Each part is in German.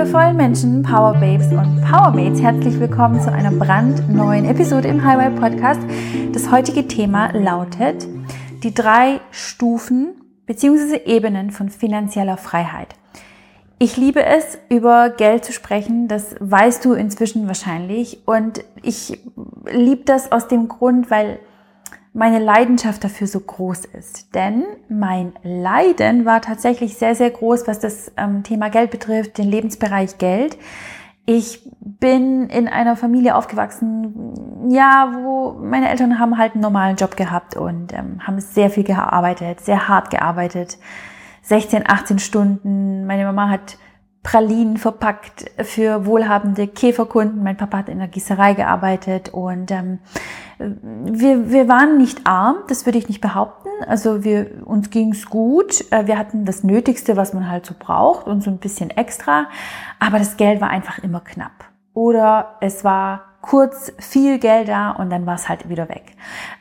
wundervollen Menschen, Power Babes und Power Mates, herzlich willkommen zu einer brandneuen Episode im Highway Podcast. Das heutige Thema lautet die drei Stufen bzw. Ebenen von finanzieller Freiheit. Ich liebe es, über Geld zu sprechen, das weißt du inzwischen wahrscheinlich. Und ich liebe das aus dem Grund, weil meine Leidenschaft dafür so groß ist. Denn mein Leiden war tatsächlich sehr, sehr groß, was das ähm, Thema Geld betrifft, den Lebensbereich Geld. Ich bin in einer Familie aufgewachsen, ja, wo meine Eltern haben halt einen normalen Job gehabt und ähm, haben sehr viel gearbeitet, sehr hart gearbeitet. 16, 18 Stunden. Meine Mama hat Pralinen verpackt für wohlhabende Käferkunden. Mein Papa hat in der Gießerei gearbeitet und ähm, wir, wir waren nicht arm, das würde ich nicht behaupten. Also wir, uns ging's gut. Äh, wir hatten das Nötigste, was man halt so braucht und so ein bisschen extra. Aber das Geld war einfach immer knapp. Oder es war kurz viel Geld da und dann war es halt wieder weg.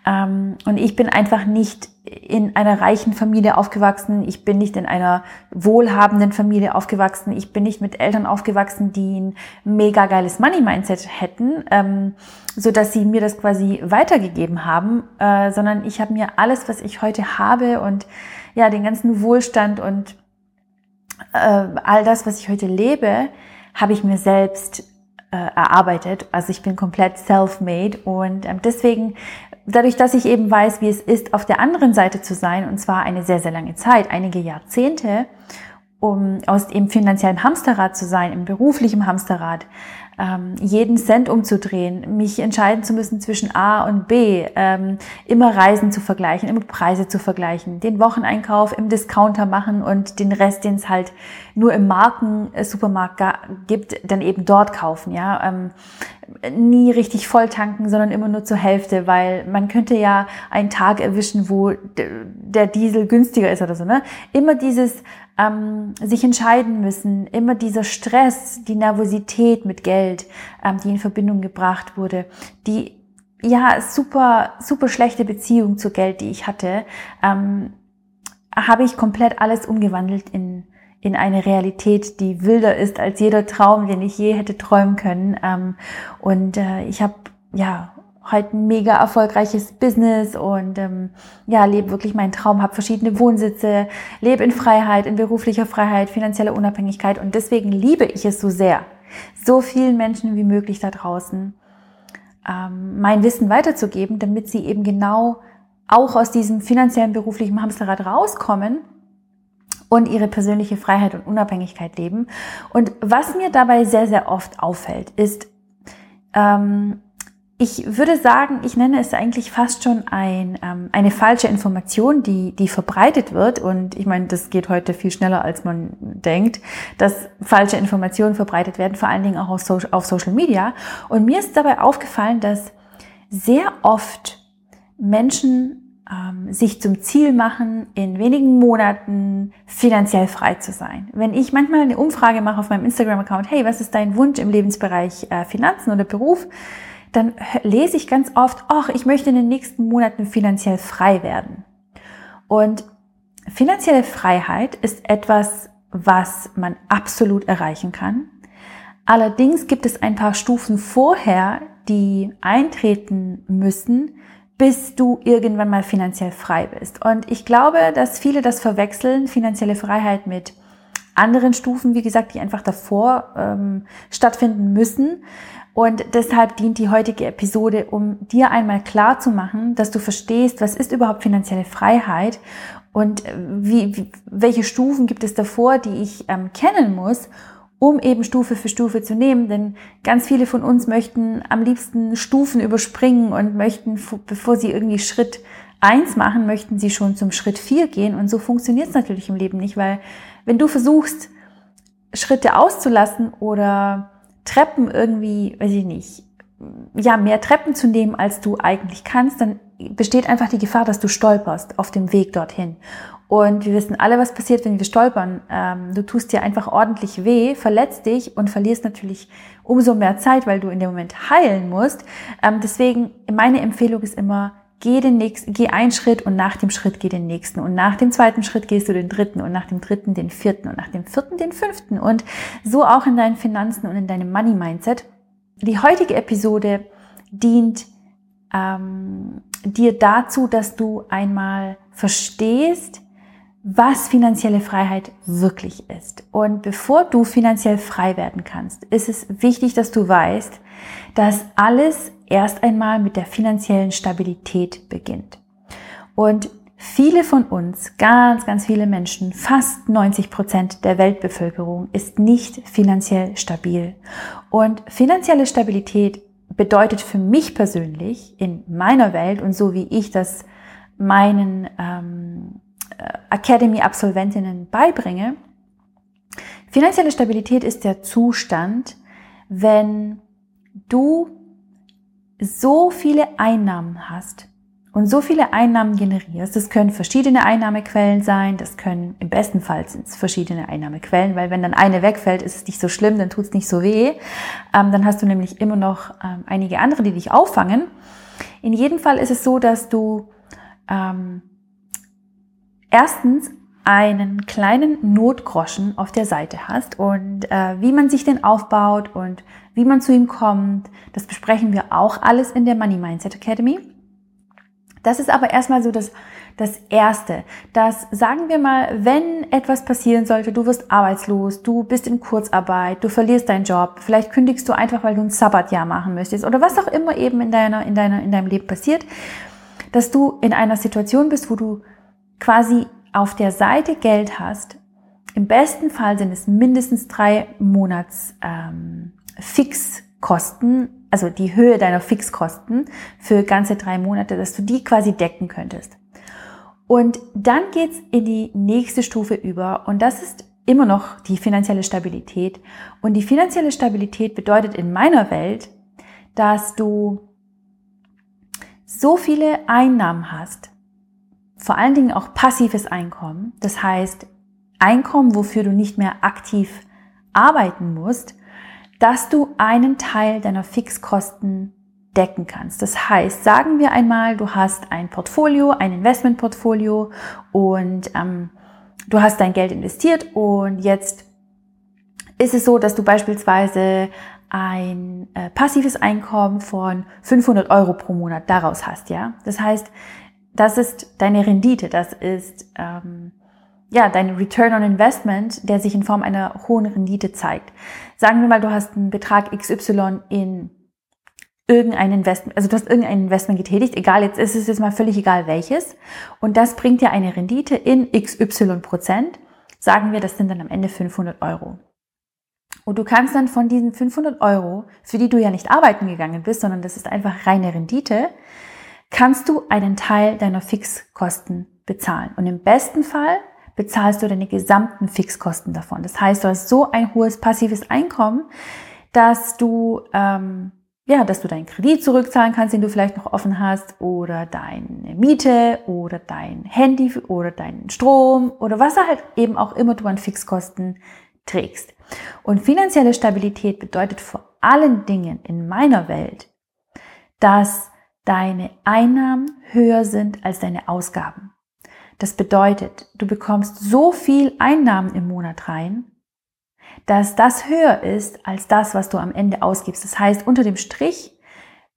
Ähm, und ich bin einfach nicht in einer reichen Familie aufgewachsen. Ich bin nicht in einer wohlhabenden Familie aufgewachsen. Ich bin nicht mit Eltern aufgewachsen, die ein mega geiles Money-Mindset hätten, ähm, so dass sie mir das quasi weitergegeben haben, äh, sondern ich habe mir alles, was ich heute habe und ja, den ganzen Wohlstand und äh, all das, was ich heute lebe, habe ich mir selbst äh, erarbeitet. Also ich bin komplett self-made und ähm, deswegen, dadurch, dass ich eben weiß, wie es ist, auf der anderen Seite zu sein, und zwar eine sehr, sehr lange Zeit, einige Jahrzehnte, um aus dem finanziellen Hamsterrad zu sein, im beruflichen Hamsterrad, ähm, jeden Cent umzudrehen, mich entscheiden zu müssen zwischen A und B, ähm, immer Reisen zu vergleichen, immer Preise zu vergleichen, den Wocheneinkauf im Discounter machen und den Rest, den es halt nur im Marken-Supermarkt gibt, dann eben dort kaufen, ja. Ähm, nie richtig voll tanken, sondern immer nur zur Hälfte, weil man könnte ja einen Tag erwischen, wo der Diesel günstiger ist oder so, ne? Immer dieses ähm, sich entscheiden müssen, immer dieser Stress, die Nervosität mit Geld, ähm, die in Verbindung gebracht wurde, die ja super super schlechte Beziehung zu Geld, die ich hatte, ähm, habe ich komplett alles umgewandelt in in eine Realität, die wilder ist als jeder Traum, den ich je hätte träumen können. Ähm, und äh, ich habe ja halt ein mega erfolgreiches Business und ähm, ja, lebe wirklich meinen Traum, habe verschiedene Wohnsitze, lebe in Freiheit, in beruflicher Freiheit, finanzieller Unabhängigkeit und deswegen liebe ich es so sehr, so vielen Menschen wie möglich da draußen ähm, mein Wissen weiterzugeben, damit sie eben genau auch aus diesem finanziellen beruflichen Hamsterrad rauskommen und ihre persönliche Freiheit und Unabhängigkeit leben. Und was mir dabei sehr, sehr oft auffällt, ist, ähm, ich würde sagen, ich nenne es eigentlich fast schon ein, ähm, eine falsche Information, die, die verbreitet wird. Und ich meine, das geht heute viel schneller, als man denkt, dass falsche Informationen verbreitet werden, vor allen Dingen auch auf, so auf Social Media. Und mir ist dabei aufgefallen, dass sehr oft Menschen ähm, sich zum Ziel machen, in wenigen Monaten finanziell frei zu sein. Wenn ich manchmal eine Umfrage mache auf meinem Instagram-Account, hey, was ist dein Wunsch im Lebensbereich äh, Finanzen oder Beruf? Dann lese ich ganz oft, ach, ich möchte in den nächsten Monaten finanziell frei werden. Und finanzielle Freiheit ist etwas, was man absolut erreichen kann. Allerdings gibt es ein paar Stufen vorher, die eintreten müssen, bis du irgendwann mal finanziell frei bist. Und ich glaube, dass viele das verwechseln, finanzielle Freiheit mit anderen Stufen, wie gesagt, die einfach davor ähm, stattfinden müssen. Und deshalb dient die heutige Episode, um dir einmal klar zu machen, dass du verstehst, was ist überhaupt finanzielle Freiheit und äh, wie, wie, welche Stufen gibt es davor, die ich ähm, kennen muss, um eben Stufe für Stufe zu nehmen. Denn ganz viele von uns möchten am liebsten Stufen überspringen und möchten, bevor sie irgendwie Schritt eins machen, möchten sie schon zum Schritt vier gehen. Und so funktioniert es natürlich im Leben nicht, weil wenn du versuchst, Schritte auszulassen oder Treppen irgendwie, weiß ich nicht, ja, mehr Treppen zu nehmen, als du eigentlich kannst, dann besteht einfach die Gefahr, dass du stolperst auf dem Weg dorthin. Und wir wissen alle, was passiert, wenn wir stolpern. Ähm, du tust dir einfach ordentlich weh, verletzt dich und verlierst natürlich umso mehr Zeit, weil du in dem Moment heilen musst. Ähm, deswegen, meine Empfehlung ist immer, geh den nächsten, geh einen Schritt und nach dem Schritt geh den nächsten und nach dem zweiten Schritt gehst du den dritten und nach dem dritten den vierten und nach dem vierten den fünften und so auch in deinen Finanzen und in deinem Money Mindset. Die heutige Episode dient ähm, dir dazu, dass du einmal verstehst, was finanzielle Freiheit wirklich ist. Und bevor du finanziell frei werden kannst, ist es wichtig, dass du weißt, dass alles erst einmal mit der finanziellen Stabilität beginnt. Und viele von uns, ganz, ganz viele Menschen, fast 90 Prozent der Weltbevölkerung ist nicht finanziell stabil. Und finanzielle Stabilität bedeutet für mich persönlich in meiner Welt und so wie ich das meinen ähm, äh, Academy-Absolventinnen beibringe, finanzielle Stabilität ist der Zustand, wenn du so viele Einnahmen hast und so viele Einnahmen generierst, das können verschiedene Einnahmequellen sein, das können im besten Fall sind es verschiedene Einnahmequellen, weil wenn dann eine wegfällt, ist es nicht so schlimm, dann tut es nicht so weh. Ähm, dann hast du nämlich immer noch ähm, einige andere, die dich auffangen. In jedem Fall ist es so, dass du ähm, erstens einen kleinen Notgroschen auf der Seite hast und äh, wie man sich den aufbaut und wie man zu ihm kommt, das besprechen wir auch alles in der Money Mindset Academy. Das ist aber erstmal so das, das Erste. Das sagen wir mal, wenn etwas passieren sollte, du wirst arbeitslos, du bist in Kurzarbeit, du verlierst deinen Job, vielleicht kündigst du einfach, weil du ein Sabbatjahr machen möchtest oder was auch immer eben in deiner, in deiner, in deinem Leben passiert, dass du in einer Situation bist, wo du quasi auf der Seite Geld hast, im besten Fall sind es mindestens drei Monats ähm, Fixkosten, also die Höhe deiner Fixkosten für ganze drei Monate, dass du die quasi decken könntest. Und dann geht's in die nächste Stufe über und das ist immer noch die finanzielle Stabilität. Und die finanzielle Stabilität bedeutet in meiner Welt, dass du so viele Einnahmen hast, vor allen Dingen auch passives Einkommen, das heißt Einkommen, wofür du nicht mehr aktiv arbeiten musst, dass du einen Teil deiner Fixkosten decken kannst. Das heißt, sagen wir einmal, du hast ein Portfolio, ein Investmentportfolio und ähm, du hast dein Geld investiert und jetzt ist es so, dass du beispielsweise ein äh, passives Einkommen von 500 Euro pro Monat daraus hast, ja. Das heißt, das ist deine Rendite, das ist ähm, ja dein Return on Investment, der sich in Form einer hohen Rendite zeigt. Sagen wir mal, du hast einen Betrag XY in irgendein Investment, also du hast irgendein Investment getätigt, egal, jetzt ist es jetzt mal völlig egal welches, und das bringt dir eine Rendite in XY Prozent. Sagen wir, das sind dann am Ende 500 Euro. Und du kannst dann von diesen 500 Euro, für die du ja nicht arbeiten gegangen bist, sondern das ist einfach reine Rendite, kannst du einen Teil deiner Fixkosten bezahlen. Und im besten Fall bezahlst du deine gesamten Fixkosten davon. Das heißt, du hast so ein hohes passives Einkommen, dass du ähm, ja, dass du deinen Kredit zurückzahlen kannst, den du vielleicht noch offen hast, oder deine Miete, oder dein Handy, oder deinen Strom, oder was halt eben auch immer du an Fixkosten trägst. Und finanzielle Stabilität bedeutet vor allen Dingen in meiner Welt, dass deine Einnahmen höher sind als deine Ausgaben. Das bedeutet, du bekommst so viel Einnahmen im Monat rein, dass das höher ist als das, was du am Ende ausgibst. Das heißt, unter dem Strich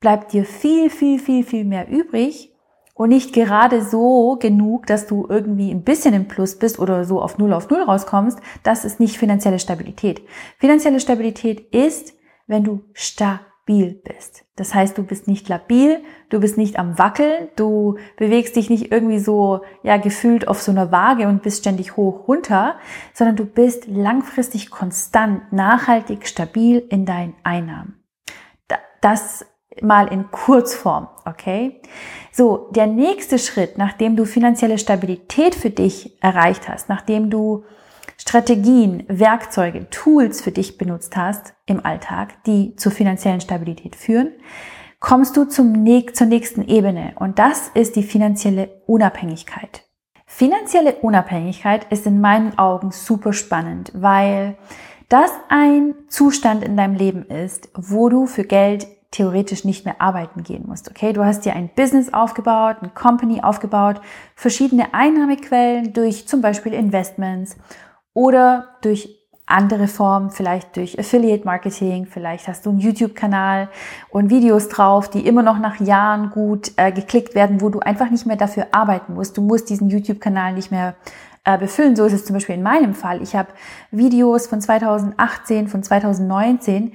bleibt dir viel, viel, viel, viel mehr übrig und nicht gerade so genug, dass du irgendwie ein bisschen im Plus bist oder so auf Null auf Null rauskommst. Das ist nicht finanzielle Stabilität. Finanzielle Stabilität ist, wenn du stabil stabil bist. Das heißt, du bist nicht labil, du bist nicht am Wackeln, du bewegst dich nicht irgendwie so, ja, gefühlt auf so einer Waage und bist ständig hoch runter, sondern du bist langfristig konstant, nachhaltig, stabil in deinen Einnahmen. Das mal in Kurzform, okay? So, der nächste Schritt, nachdem du finanzielle Stabilität für dich erreicht hast, nachdem du Strategien, Werkzeuge, Tools für dich benutzt hast im Alltag, die zur finanziellen Stabilität führen, kommst du zum, zur nächsten Ebene und das ist die finanzielle Unabhängigkeit. Finanzielle Unabhängigkeit ist in meinen Augen super spannend, weil das ein Zustand in deinem Leben ist, wo du für Geld theoretisch nicht mehr arbeiten gehen musst. Okay, du hast dir ein Business aufgebaut, ein Company aufgebaut, verschiedene Einnahmequellen durch zum Beispiel Investments oder durch andere Formen, vielleicht durch Affiliate Marketing, vielleicht hast du einen YouTube-Kanal und Videos drauf, die immer noch nach Jahren gut äh, geklickt werden, wo du einfach nicht mehr dafür arbeiten musst. Du musst diesen YouTube-Kanal nicht mehr äh, befüllen. So ist es zum Beispiel in meinem Fall. Ich habe Videos von 2018, von 2019,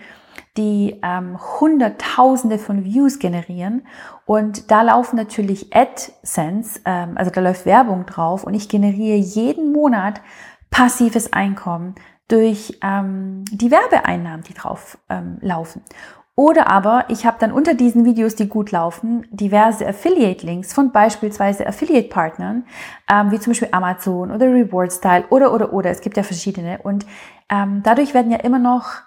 die ähm, Hunderttausende von Views generieren und da laufen natürlich AdSense, ähm, also da läuft Werbung drauf und ich generiere jeden Monat passives Einkommen durch ähm, die Werbeeinnahmen, die drauf ähm, laufen. Oder aber ich habe dann unter diesen Videos, die gut laufen, diverse Affiliate-Links von beispielsweise Affiliate-Partnern, ähm, wie zum Beispiel Amazon oder Reward Style oder oder oder. Es gibt ja verschiedene. Und ähm, dadurch werden ja immer noch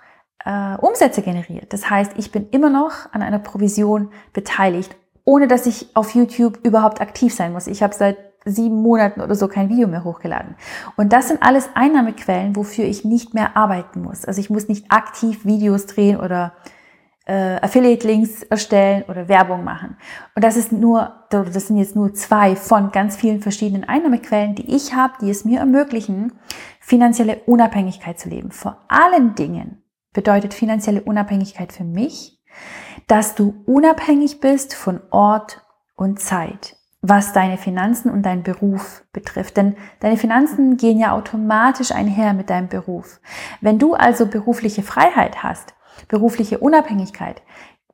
äh, Umsätze generiert. Das heißt, ich bin immer noch an einer Provision beteiligt, ohne dass ich auf YouTube überhaupt aktiv sein muss. Ich habe seit sieben Monaten oder so kein Video mehr hochgeladen. Und das sind alles Einnahmequellen, wofür ich nicht mehr arbeiten muss. Also ich muss nicht aktiv Videos drehen oder äh, Affiliate-Links erstellen oder Werbung machen. Und das ist nur, das sind jetzt nur zwei von ganz vielen verschiedenen Einnahmequellen, die ich habe, die es mir ermöglichen, finanzielle Unabhängigkeit zu leben. Vor allen Dingen bedeutet finanzielle Unabhängigkeit für mich, dass du unabhängig bist von Ort und Zeit was deine Finanzen und deinen Beruf betrifft. Denn deine Finanzen gehen ja automatisch einher mit deinem Beruf. Wenn du also berufliche Freiheit hast, berufliche Unabhängigkeit,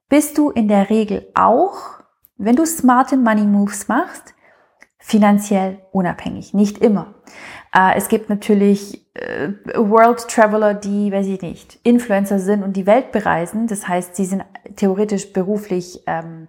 bist du in der Regel auch, wenn du smarte Money Moves machst, finanziell unabhängig. Nicht immer. Äh, es gibt natürlich äh, World Traveler, die, weiß ich nicht, Influencer sind und die Welt bereisen. Das heißt, sie sind theoretisch beruflich ähm,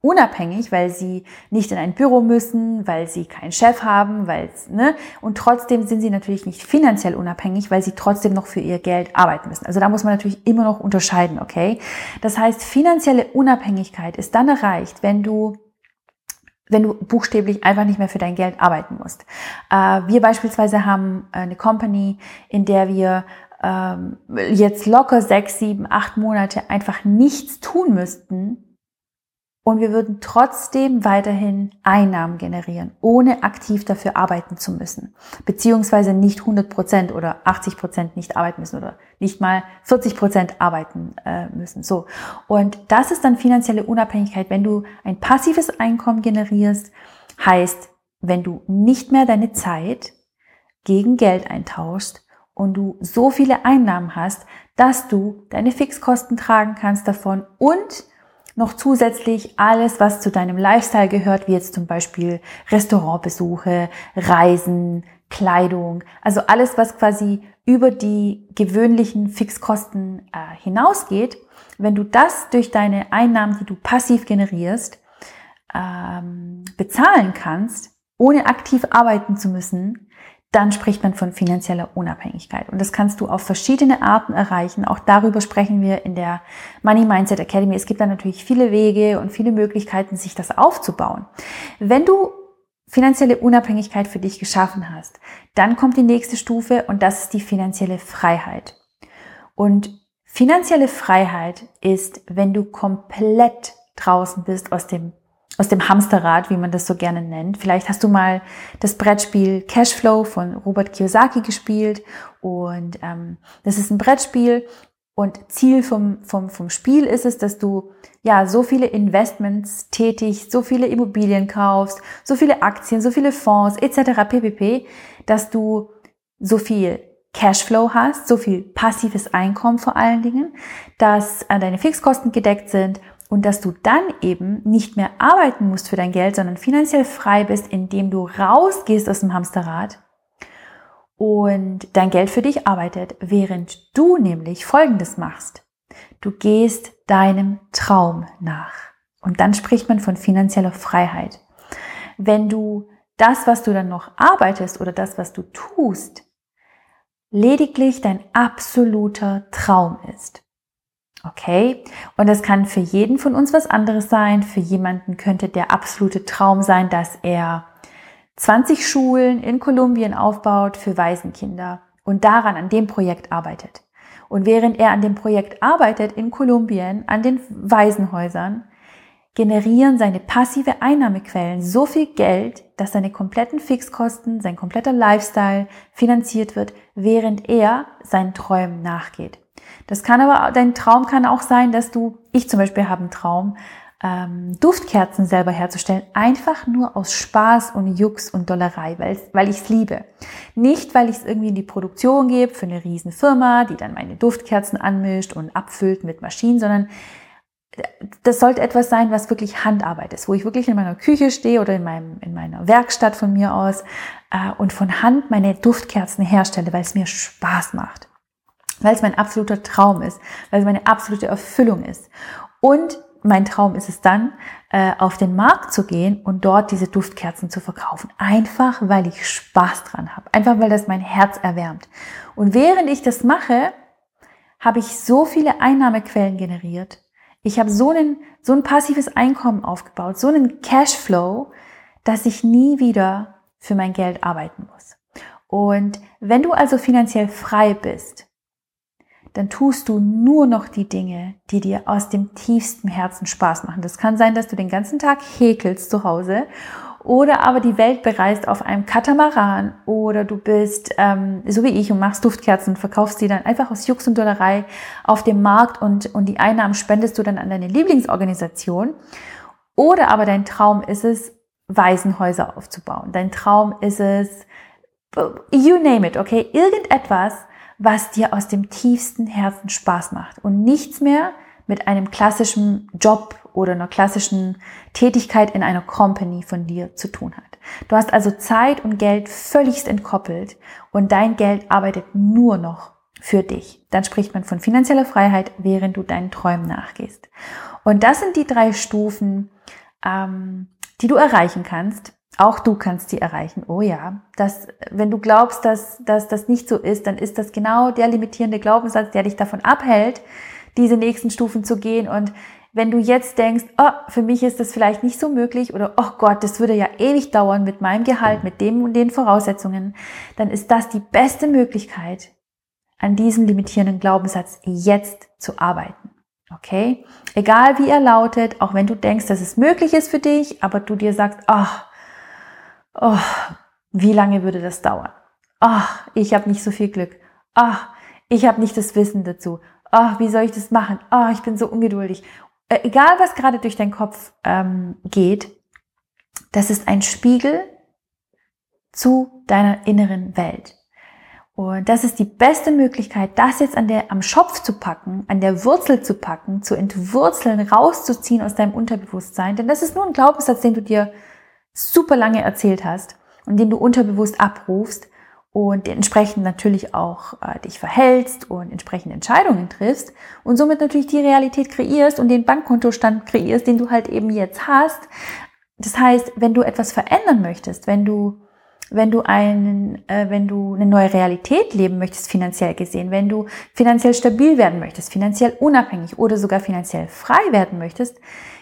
unabhängig, weil sie nicht in ein Büro müssen, weil sie keinen Chef haben, weil ne und trotzdem sind sie natürlich nicht finanziell unabhängig, weil sie trotzdem noch für ihr Geld arbeiten müssen. Also da muss man natürlich immer noch unterscheiden, okay? Das heißt, finanzielle Unabhängigkeit ist dann erreicht, wenn du wenn du buchstäblich einfach nicht mehr für dein Geld arbeiten musst. Äh, wir beispielsweise haben eine Company, in der wir ähm, jetzt locker sechs, sieben, acht Monate einfach nichts tun müssten, und wir würden trotzdem weiterhin Einnahmen generieren, ohne aktiv dafür arbeiten zu müssen, beziehungsweise nicht 100 Prozent oder 80 Prozent nicht arbeiten müssen oder nicht mal 40 Prozent arbeiten äh, müssen. So. Und das ist dann finanzielle Unabhängigkeit, wenn du ein passives Einkommen generierst, heißt, wenn du nicht mehr deine Zeit gegen Geld eintauschst und du so viele Einnahmen hast, dass du deine Fixkosten tragen kannst davon und noch zusätzlich alles, was zu deinem Lifestyle gehört, wie jetzt zum Beispiel Restaurantbesuche, Reisen, Kleidung, also alles, was quasi über die gewöhnlichen Fixkosten äh, hinausgeht. Wenn du das durch deine Einnahmen, die du passiv generierst, ähm, bezahlen kannst, ohne aktiv arbeiten zu müssen, dann spricht man von finanzieller Unabhängigkeit. Und das kannst du auf verschiedene Arten erreichen. Auch darüber sprechen wir in der Money Mindset Academy. Es gibt da natürlich viele Wege und viele Möglichkeiten, sich das aufzubauen. Wenn du finanzielle Unabhängigkeit für dich geschaffen hast, dann kommt die nächste Stufe und das ist die finanzielle Freiheit. Und finanzielle Freiheit ist, wenn du komplett draußen bist aus dem aus dem Hamsterrad, wie man das so gerne nennt. Vielleicht hast du mal das Brettspiel Cashflow von Robert Kiyosaki gespielt und ähm, das ist ein Brettspiel und Ziel vom, vom, vom Spiel ist es, dass du ja so viele Investments tätigst, so viele Immobilien kaufst, so viele Aktien, so viele Fonds etc. ppp, dass du so viel Cashflow hast, so viel passives Einkommen vor allen Dingen, dass äh, deine Fixkosten gedeckt sind und dass du dann eben nicht mehr arbeiten musst für dein Geld, sondern finanziell frei bist, indem du rausgehst aus dem Hamsterrad und dein Geld für dich arbeitet, während du nämlich Folgendes machst. Du gehst deinem Traum nach. Und dann spricht man von finanzieller Freiheit. Wenn du das, was du dann noch arbeitest oder das, was du tust, lediglich dein absoluter Traum ist, Okay, und das kann für jeden von uns was anderes sein. Für jemanden könnte der absolute Traum sein, dass er 20 Schulen in Kolumbien aufbaut für Waisenkinder und daran an dem Projekt arbeitet. Und während er an dem Projekt arbeitet in Kolumbien, an den Waisenhäusern, generieren seine passive Einnahmequellen so viel Geld, dass seine kompletten Fixkosten, sein kompletter Lifestyle finanziert wird, während er seinen Träumen nachgeht. Das kann aber, dein Traum kann auch sein, dass du, ich zum Beispiel habe einen Traum, ähm, Duftkerzen selber herzustellen, einfach nur aus Spaß und Jux und Dollerei, weil, weil ich es liebe. Nicht, weil ich es irgendwie in die Produktion gebe für eine riesen Firma, die dann meine Duftkerzen anmischt und abfüllt mit Maschinen, sondern das sollte etwas sein, was wirklich Handarbeit ist, wo ich wirklich in meiner Küche stehe oder in, meinem, in meiner Werkstatt von mir aus äh, und von Hand meine Duftkerzen herstelle, weil es mir Spaß macht, weil es mein absoluter Traum ist, weil es meine absolute Erfüllung ist. Und mein Traum ist es dann, äh, auf den Markt zu gehen und dort diese Duftkerzen zu verkaufen. Einfach, weil ich Spaß dran habe. Einfach, weil das mein Herz erwärmt. Und während ich das mache, habe ich so viele Einnahmequellen generiert, ich habe so, einen, so ein passives Einkommen aufgebaut, so einen Cashflow, dass ich nie wieder für mein Geld arbeiten muss. Und wenn du also finanziell frei bist, dann tust du nur noch die Dinge, die dir aus dem tiefsten Herzen Spaß machen. Das kann sein, dass du den ganzen Tag häkelst zu Hause oder aber die Welt bereist auf einem Katamaran oder du bist ähm, so wie ich und machst Duftkerzen und verkaufst die dann einfach aus Jux und Dollerei auf dem Markt und, und die Einnahmen spendest du dann an deine Lieblingsorganisation. Oder aber dein Traum ist es, Waisenhäuser aufzubauen. Dein Traum ist es, you name it, okay? Irgendetwas, was dir aus dem tiefsten Herzen Spaß macht und nichts mehr mit einem klassischen Job oder einer klassischen Tätigkeit in einer Company von dir zu tun hat. Du hast also Zeit und Geld völligst entkoppelt und dein Geld arbeitet nur noch für dich. Dann spricht man von finanzieller Freiheit, während du deinen Träumen nachgehst. Und das sind die drei Stufen, ähm, die du erreichen kannst. Auch du kannst die erreichen. Oh ja, das, wenn du glaubst, dass, dass das nicht so ist, dann ist das genau der limitierende Glaubenssatz, der dich davon abhält, diese nächsten Stufen zu gehen. Und wenn du jetzt denkst, oh, für mich ist das vielleicht nicht so möglich oder oh Gott, das würde ja ewig dauern mit meinem Gehalt, mit dem und den Voraussetzungen, dann ist das die beste Möglichkeit, an diesem limitierenden Glaubenssatz jetzt zu arbeiten. Okay? Egal wie er lautet, auch wenn du denkst, dass es möglich ist für dich, aber du dir sagst, ach, oh, oh, wie lange würde das dauern? Ach, ich habe nicht so viel Glück. Ach, ich habe nicht das Wissen dazu oh, wie soll ich das machen? Oh, ich bin so ungeduldig. Äh, egal, was gerade durch deinen Kopf ähm, geht, das ist ein Spiegel zu deiner inneren Welt. Und das ist die beste Möglichkeit, das jetzt an der, am Schopf zu packen, an der Wurzel zu packen, zu entwurzeln, rauszuziehen aus deinem Unterbewusstsein. Denn das ist nur ein Glaubenssatz, den du dir super lange erzählt hast und den du unterbewusst abrufst und entsprechend natürlich auch äh, dich verhältst und entsprechende Entscheidungen triffst und somit natürlich die Realität kreierst und den Bankkontostand kreierst, den du halt eben jetzt hast. Das heißt, wenn du etwas verändern möchtest, wenn du wenn du einen, äh, wenn du eine neue Realität leben möchtest, finanziell gesehen, wenn du finanziell stabil werden möchtest, finanziell unabhängig oder sogar finanziell frei werden möchtest,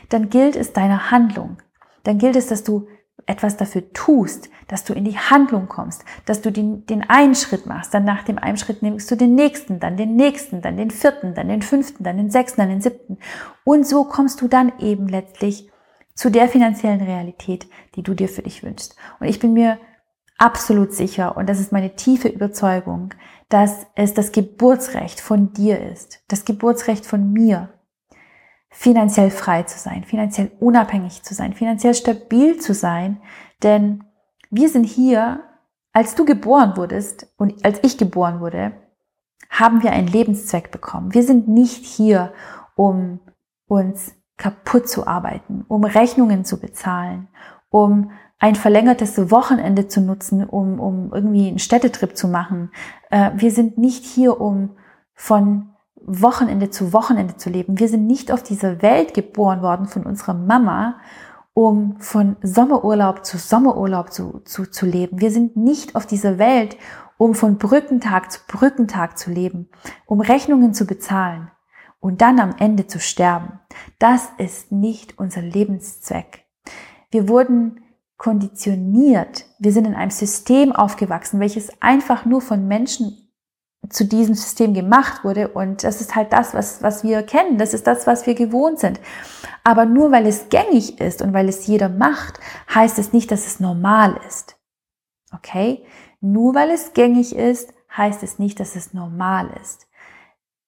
dann gilt es deiner Handlung. Dann gilt es, dass du etwas dafür tust, dass du in die Handlung kommst, dass du den, den einen Schritt machst, dann nach dem einen Schritt nimmst du den nächsten, dann den nächsten, dann den vierten, dann den fünften, dann den sechsten, dann den siebten. Und so kommst du dann eben letztlich zu der finanziellen Realität, die du dir für dich wünschst. Und ich bin mir absolut sicher, und das ist meine tiefe Überzeugung, dass es das Geburtsrecht von dir ist, das Geburtsrecht von mir, finanziell frei zu sein, finanziell unabhängig zu sein, finanziell stabil zu sein, denn wir sind hier, als du geboren wurdest und als ich geboren wurde, haben wir einen Lebenszweck bekommen. Wir sind nicht hier, um uns kaputt zu arbeiten, um Rechnungen zu bezahlen, um ein verlängertes Wochenende zu nutzen, um, um irgendwie einen Städtetrip zu machen. Äh, wir sind nicht hier, um von Wochenende zu Wochenende zu leben. Wir sind nicht auf dieser Welt geboren worden von unserer Mama, um von Sommerurlaub zu Sommerurlaub zu, zu, zu leben. Wir sind nicht auf dieser Welt, um von Brückentag zu Brückentag zu leben, um Rechnungen zu bezahlen und dann am Ende zu sterben. Das ist nicht unser Lebenszweck. Wir wurden konditioniert. Wir sind in einem System aufgewachsen, welches einfach nur von Menschen zu diesem System gemacht wurde und das ist halt das, was, was wir kennen, das ist das, was wir gewohnt sind. Aber nur weil es gängig ist und weil es jeder macht, heißt es nicht, dass es normal ist. Okay? Nur weil es gängig ist, heißt es nicht, dass es normal ist.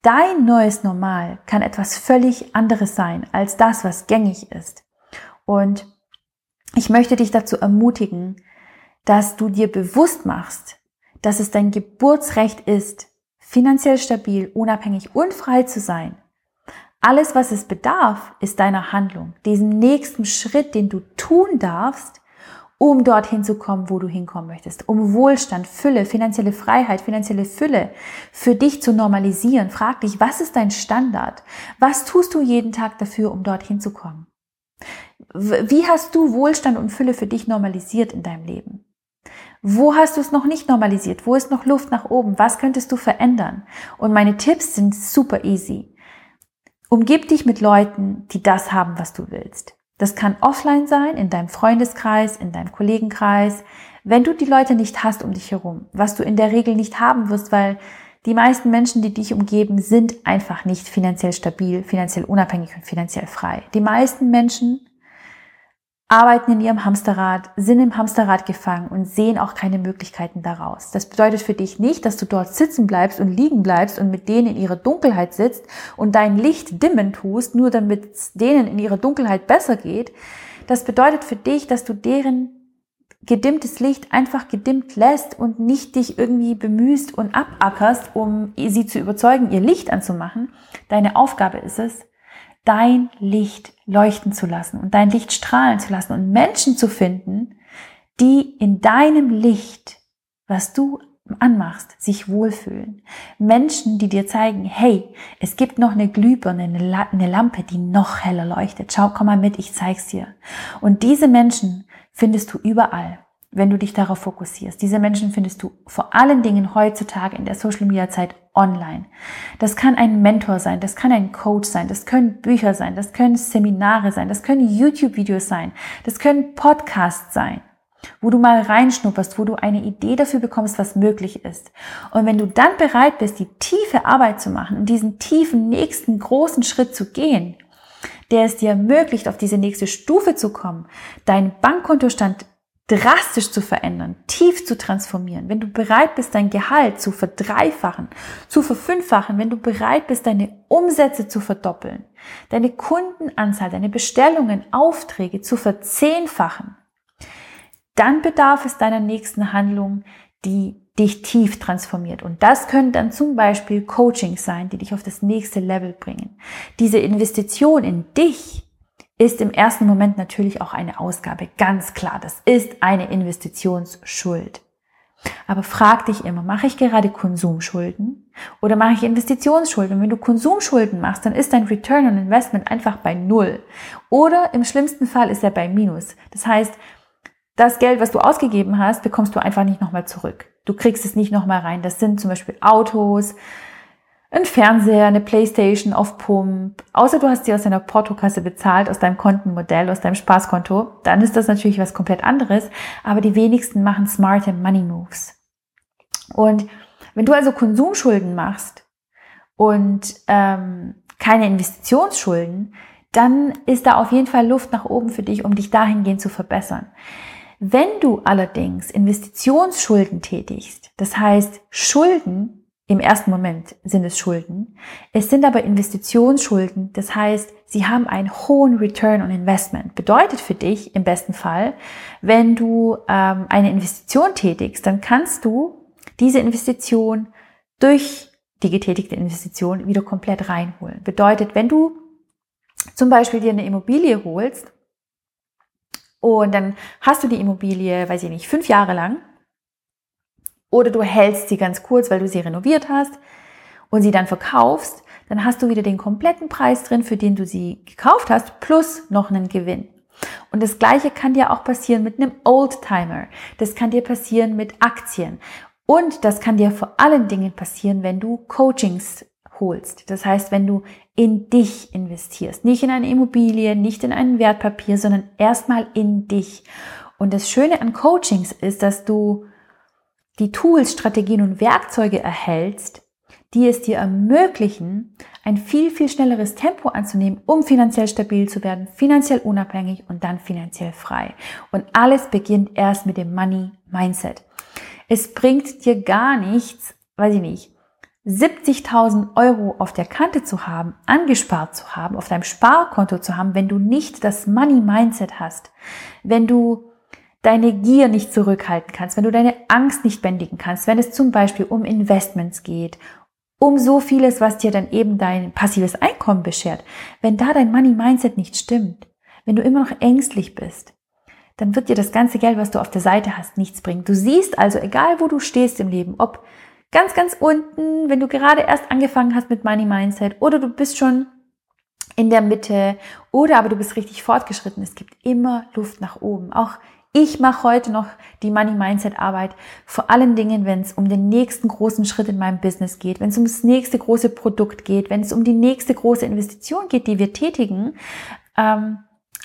Dein neues Normal kann etwas völlig anderes sein als das, was gängig ist. Und ich möchte dich dazu ermutigen, dass du dir bewusst machst, dass es dein Geburtsrecht ist, finanziell stabil, unabhängig und frei zu sein. Alles, was es bedarf, ist deiner Handlung, diesem nächsten Schritt, den du tun darfst, um dorthin zu kommen, wo du hinkommen möchtest, um Wohlstand, Fülle, finanzielle Freiheit, finanzielle Fülle für dich zu normalisieren. Frag dich, was ist dein Standard? Was tust du jeden Tag dafür, um dorthin zu kommen? Wie hast du Wohlstand und Fülle für dich normalisiert in deinem Leben? Wo hast du es noch nicht normalisiert? Wo ist noch Luft nach oben? Was könntest du verändern? Und meine Tipps sind super easy. Umgib dich mit Leuten, die das haben, was du willst. Das kann offline sein, in deinem Freundeskreis, in deinem Kollegenkreis. Wenn du die Leute nicht hast um dich herum, was du in der Regel nicht haben wirst, weil die meisten Menschen, die dich umgeben, sind einfach nicht finanziell stabil, finanziell unabhängig und finanziell frei. Die meisten Menschen arbeiten in ihrem Hamsterrad, sind im Hamsterrad gefangen und sehen auch keine Möglichkeiten daraus. Das bedeutet für dich nicht, dass du dort sitzen bleibst und liegen bleibst und mit denen in ihrer Dunkelheit sitzt und dein Licht dimmen tust, nur damit es denen in ihrer Dunkelheit besser geht. Das bedeutet für dich, dass du deren gedimmtes Licht einfach gedimmt lässt und nicht dich irgendwie bemühst und abackerst, um sie zu überzeugen, ihr Licht anzumachen. Deine Aufgabe ist es, dein Licht leuchten zu lassen und dein Licht strahlen zu lassen und Menschen zu finden, die in deinem Licht, was du anmachst, sich wohlfühlen. Menschen, die dir zeigen, hey, es gibt noch eine Glühbirne, eine Lampe, die noch heller leuchtet. Schau, komm mal mit, ich zeig's dir. Und diese Menschen findest du überall wenn du dich darauf fokussierst. Diese Menschen findest du vor allen Dingen heutzutage in der Social Media Zeit online. Das kann ein Mentor sein, das kann ein Coach sein, das können Bücher sein, das können Seminare sein, das können YouTube-Videos sein, das können Podcasts sein, wo du mal reinschnupperst, wo du eine Idee dafür bekommst, was möglich ist. Und wenn du dann bereit bist, die tiefe Arbeit zu machen und diesen tiefen nächsten großen Schritt zu gehen, der es dir ermöglicht, auf diese nächste Stufe zu kommen, deinen Bankkontostand drastisch zu verändern, tief zu transformieren, wenn du bereit bist, dein Gehalt zu verdreifachen, zu verfünffachen, wenn du bereit bist, deine Umsätze zu verdoppeln, deine Kundenanzahl, deine Bestellungen, Aufträge zu verzehnfachen, dann bedarf es deiner nächsten Handlung, die dich tief transformiert. Und das können dann zum Beispiel Coachings sein, die dich auf das nächste Level bringen. Diese Investition in dich, ist im ersten Moment natürlich auch eine Ausgabe. Ganz klar, das ist eine Investitionsschuld. Aber frag dich immer, mache ich gerade Konsumschulden oder mache ich Investitionsschulden? Und wenn du Konsumschulden machst, dann ist dein Return on Investment einfach bei Null. Oder im schlimmsten Fall ist er bei Minus. Das heißt, das Geld, was du ausgegeben hast, bekommst du einfach nicht nochmal zurück. Du kriegst es nicht nochmal rein. Das sind zum Beispiel Autos, ein Fernseher, eine Playstation auf Pump, außer du hast sie aus deiner Portokasse bezahlt, aus deinem Kontenmodell, aus deinem Spaßkonto, dann ist das natürlich was komplett anderes, aber die wenigsten machen smarte Money Moves. Und wenn du also Konsumschulden machst und ähm, keine Investitionsschulden, dann ist da auf jeden Fall Luft nach oben für dich, um dich dahingehend zu verbessern. Wenn du allerdings Investitionsschulden tätigst, das heißt Schulden, im ersten Moment sind es Schulden. Es sind aber Investitionsschulden. Das heißt, sie haben einen hohen Return on Investment. Bedeutet für dich im besten Fall, wenn du ähm, eine Investition tätigst, dann kannst du diese Investition durch die getätigte Investition wieder komplett reinholen. Bedeutet, wenn du zum Beispiel dir eine Immobilie holst und dann hast du die Immobilie, weiß ich nicht, fünf Jahre lang oder du hältst sie ganz kurz, weil du sie renoviert hast und sie dann verkaufst, dann hast du wieder den kompletten Preis drin, für den du sie gekauft hast, plus noch einen Gewinn. Und das gleiche kann dir auch passieren mit einem Oldtimer. Das kann dir passieren mit Aktien. Und das kann dir vor allen Dingen passieren, wenn du Coachings holst. Das heißt, wenn du in dich investierst. Nicht in eine Immobilie, nicht in ein Wertpapier, sondern erstmal in dich. Und das Schöne an Coachings ist, dass du die Tools, Strategien und Werkzeuge erhältst, die es dir ermöglichen, ein viel, viel schnelleres Tempo anzunehmen, um finanziell stabil zu werden, finanziell unabhängig und dann finanziell frei. Und alles beginnt erst mit dem Money Mindset. Es bringt dir gar nichts, weiß ich nicht, 70.000 Euro auf der Kante zu haben, angespart zu haben, auf deinem Sparkonto zu haben, wenn du nicht das Money Mindset hast, wenn du deine Gier nicht zurückhalten kannst, wenn du deine Angst nicht bändigen kannst, wenn es zum Beispiel um Investments geht, um so vieles, was dir dann eben dein passives Einkommen beschert, wenn da dein Money Mindset nicht stimmt, wenn du immer noch ängstlich bist, dann wird dir das ganze Geld, was du auf der Seite hast, nichts bringen. Du siehst also, egal wo du stehst im Leben, ob ganz, ganz unten, wenn du gerade erst angefangen hast mit Money Mindset oder du bist schon in der Mitte oder aber du bist richtig fortgeschritten, es gibt immer Luft nach oben. Auch ich mache heute noch die Money Mindset Arbeit, vor allen Dingen, wenn es um den nächsten großen Schritt in meinem Business geht, wenn es um das nächste große Produkt geht, wenn es um die nächste große Investition geht, die wir tätigen. Ähm,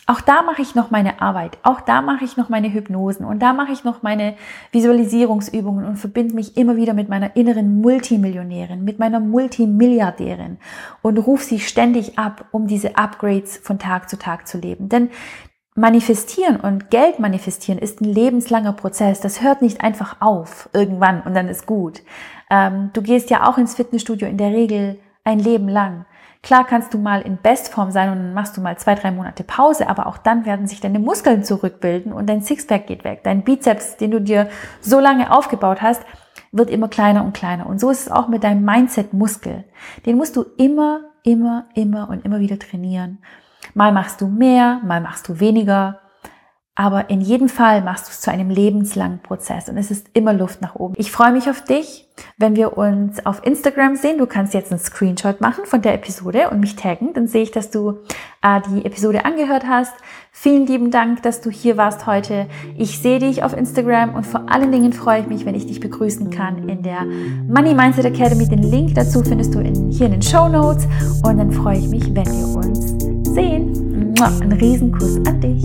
auch da mache ich noch meine Arbeit, auch da mache ich noch meine Hypnosen und da mache ich noch meine Visualisierungsübungen und verbinde mich immer wieder mit meiner inneren Multimillionärin, mit meiner Multimilliardärin und rufe sie ständig ab, um diese Upgrades von Tag zu Tag zu leben. Denn Manifestieren und Geld manifestieren ist ein lebenslanger Prozess. Das hört nicht einfach auf irgendwann und dann ist gut. Ähm, du gehst ja auch ins Fitnessstudio in der Regel ein Leben lang. Klar kannst du mal in Bestform sein und dann machst du mal zwei, drei Monate Pause, aber auch dann werden sich deine Muskeln zurückbilden und dein Sixpack geht weg. Dein Bizeps, den du dir so lange aufgebaut hast, wird immer kleiner und kleiner. Und so ist es auch mit deinem Mindset-Muskel. Den musst du immer, immer, immer und immer wieder trainieren. Mal machst du mehr, mal machst du weniger. Aber in jedem Fall machst du es zu einem lebenslangen Prozess und es ist immer Luft nach oben. Ich freue mich auf dich, wenn wir uns auf Instagram sehen. Du kannst jetzt einen Screenshot machen von der Episode und mich taggen. Dann sehe ich, dass du äh, die Episode angehört hast. Vielen lieben Dank, dass du hier warst heute. Ich sehe dich auf Instagram und vor allen Dingen freue ich mich, wenn ich dich begrüßen kann in der Money Mindset Academy. Den Link dazu findest du in, hier in den Show Notes und dann freue ich mich, wenn wir uns sehen. Ein Riesenkuss an dich.